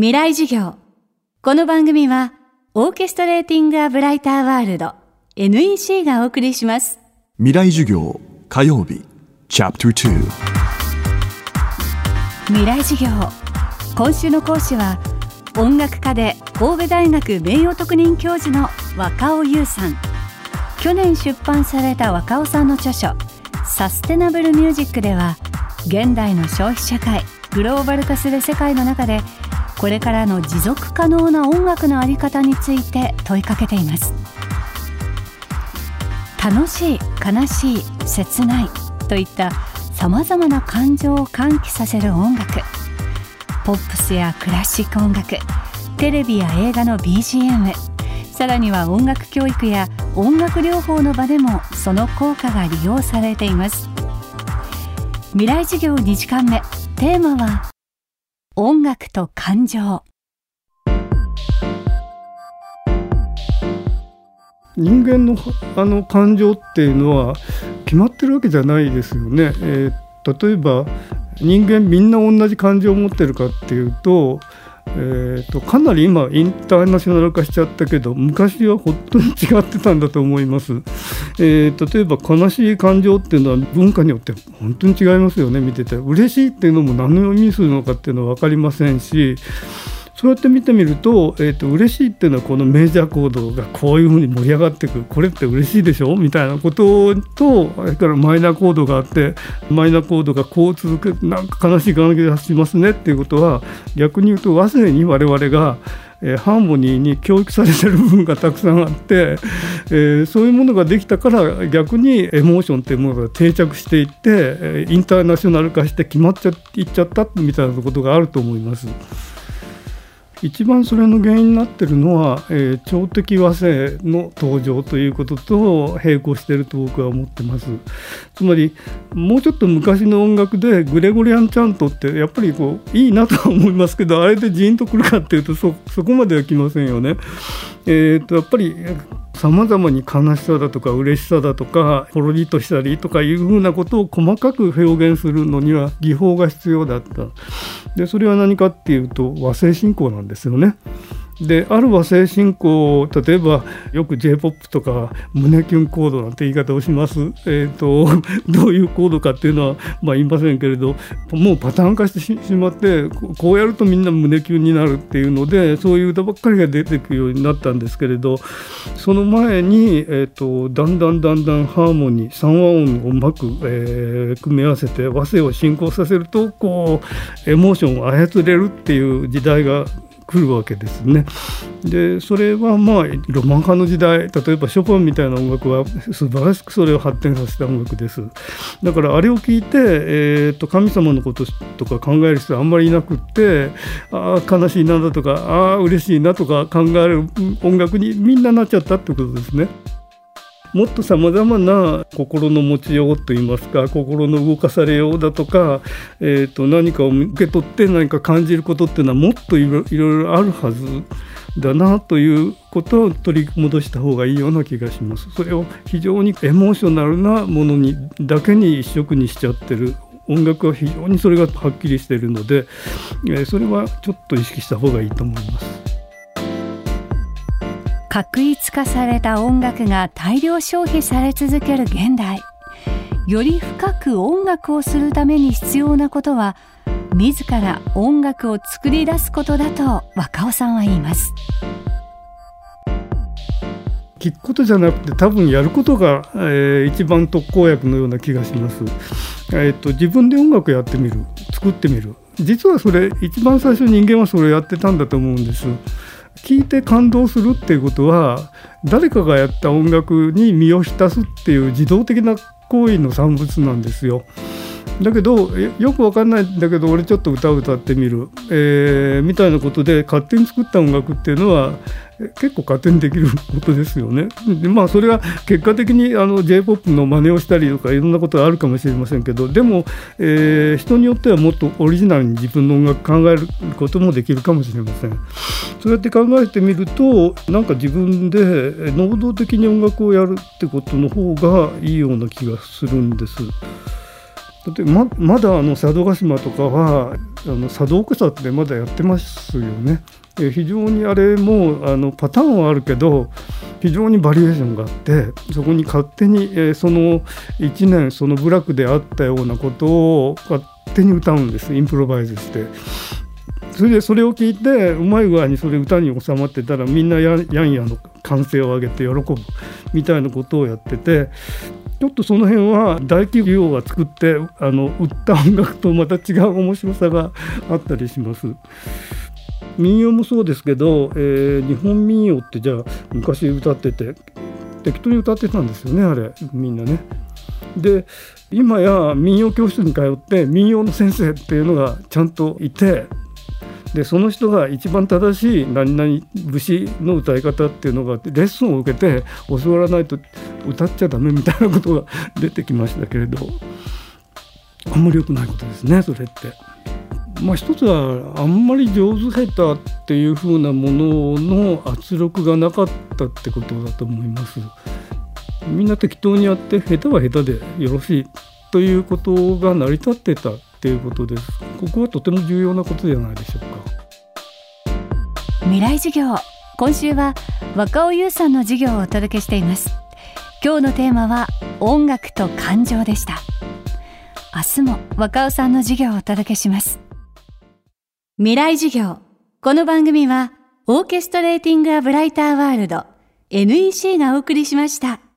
未来授業。この番組はオーケストレーティング・ア・ブライター・ワールド NEC がお送りします。未来授業火曜日チャプター未来授業。今週の講師は音楽家で神戸大学名誉特任教授の若尾優さん。去年出版された若尾さんの著書サステナブルミュージックでは現代の消費社会グローバル化する世界の中でこれからの持続可能な音楽のあり方について問いかけています。楽しい悲しい切ないといったさまざまな感情を喚起させる音楽。ポップスやクラシック音楽テレビや映画の BGM さらには音楽教育や音楽療法の場でもその効果が利用されています。未来授業2時間目テーマは音楽と感情人間のあの感情っていうのは決まってるわけじゃないですよね。えー、例えば人間みんな同じ感情を持ってるかっていうと,、えーと、かなり今インターナショナル化しちゃったけど昔は本当に違ってたんだと思います。えー、例えば悲しい感情っていうのは文化によって本当に違いますよね見てて嬉しいっていうのも何を意味するのかっていうのは分かりませんしそうやって見てみると,、えーと、嬉しいっていうのはこのメジャーコードがこういうふうに盛り上がっていくこれって嬉しいでしょ？みたいなこととそれからマイナーコードがあってマイナーコードがこう続くなんか悲しい感じがしますね？っていうことは逆に言うと忘れに我々がえー、ハーモニーに教育されてる部分がたくさんあって、えー、そういうものができたから逆にエモーションっていうものが定着していってインターナショナル化して決まっちゃいっちゃったみたいなことがあると思います。一番それの原因になってるのは、えー、超的和声の登場ということと並行していると僕は思ってますつまりもうちょっと昔の音楽でグレゴリアンチャントってやっぱりこういいなとは思いますけどあれでジーンとくるかっていうとそこまではきませんよね。えーとやっぱりさまざまに悲しさだとか嬉しさだとかほろりとしたりとかいうふうなことを細かく表現するのには技法が必要だったでそれは何かっていうと和製信仰なんですよね。である和製信仰例えばよく j p o p とか胸キュンコードなんて言い方をします、えーと、どういうコードかっていうのは、まあ、言いませんけれどもうパターン化してしまってこうやるとみんな胸キュンになるっていうのでそういう歌ばっかりが出てくるようになったんですけれどその前に、えーと、だんだんだんだんハーモニー三和音をうまく、えー、組み合わせて和声を進行させるとこうエモーションを操れるっていう時代が来るわけですね。でそれはまあロマン派の時代例えばショパンみたいな音楽は素晴らしくそれを発展させた音楽です。だからあれを聞いて、えー、と神様のこととか考える人はあんまりいなくってああ悲しいなだとかああ嬉しいなとか考える音楽にみんななっちゃったってことですね。もっとさまざまな心の持ちようといいますか心の動かされようだとか、えー、と何かを受け取って何か感じることっていうのはもっといろいろあるはずだなということを取り戻した方がいいような気がします。それを非常にエモーショナルなものにだけに一色にしちゃってる音楽は非常にそれがはっきりしてるので、えそれはちょっと意識した方がいいと思います。確一化された音楽が大量消費され続ける現代。より深く音楽をするために必要なことは自ら音楽を作り出すことだと若尾さんは言います。聞くことじゃなくて多分やることが、えー、一番特効薬のような気がします、えーと、自分で音楽やってみる。作ってみる。実はそれ一番最初人間はそれをやってたんだと思うんです。聞いて感動するっていうことは誰かがやった音楽に身を浸すっていう自動的な行為の産物なんですよ。だけどよくわかんないんだけど俺ちょっと歌を歌ってみる、えー、みたいなことで勝手に作った音楽っていうのは結構勝手にできることですよね。でまあそれは結果的にあの j p o p の真似をしたりとかいろんなことがあるかもしれませんけどでも、えー、人によってはもっとオリジナルに自分の音楽考えることもできるかもしれません。そうやって考えてみるとなんか自分で能動的に音楽をやるってことの方がいいような気がするんです。例えばままだあの佐渡島とかはあの佐渡草ってまだやってますよね。非常にあれもあのパターンはあるけど非常にバリエーションがあってそこに勝手に、えー、その1年その部落であったようなことを勝手に歌うんですインプロバイズして。それでそれを聞いてうまい具合にそれ歌に収まってたらみんなややんやの歓声を上げて喜ぶみたいなことをやっててちょっとその辺は大企業が作ってあの売った音楽とまた違う面白さがあったりします。民謡もそうですけど、えー、日本民謡ってじゃあ昔歌ってて適当に歌ってたんですよねあれみんなね。で今や民謡教室に通って民謡の先生っていうのがちゃんといてでその人が一番正しい何々節の歌い方っていうのがレッスンを受けて教わらないと歌っちゃダメみたいなことが 出てきましたけれどあんまり良くないことですねそれって。まあ、一つはあんまり上手下手っていう風なものの圧力がなかったってことだと思います。みんな適当にやって下手は下手でよろしいということが成り立ってたっていうことです。ここはとても重要なことじゃないでしょうか。未来授業今週は若尾優さんの授業をお届けしています。今日のテーマは音楽と感情でした。明日も若尾さんの授業をお届けします。未来授業この番組はオーケストレーティング・ア・ブライター・ワールド NEC がお送りしました。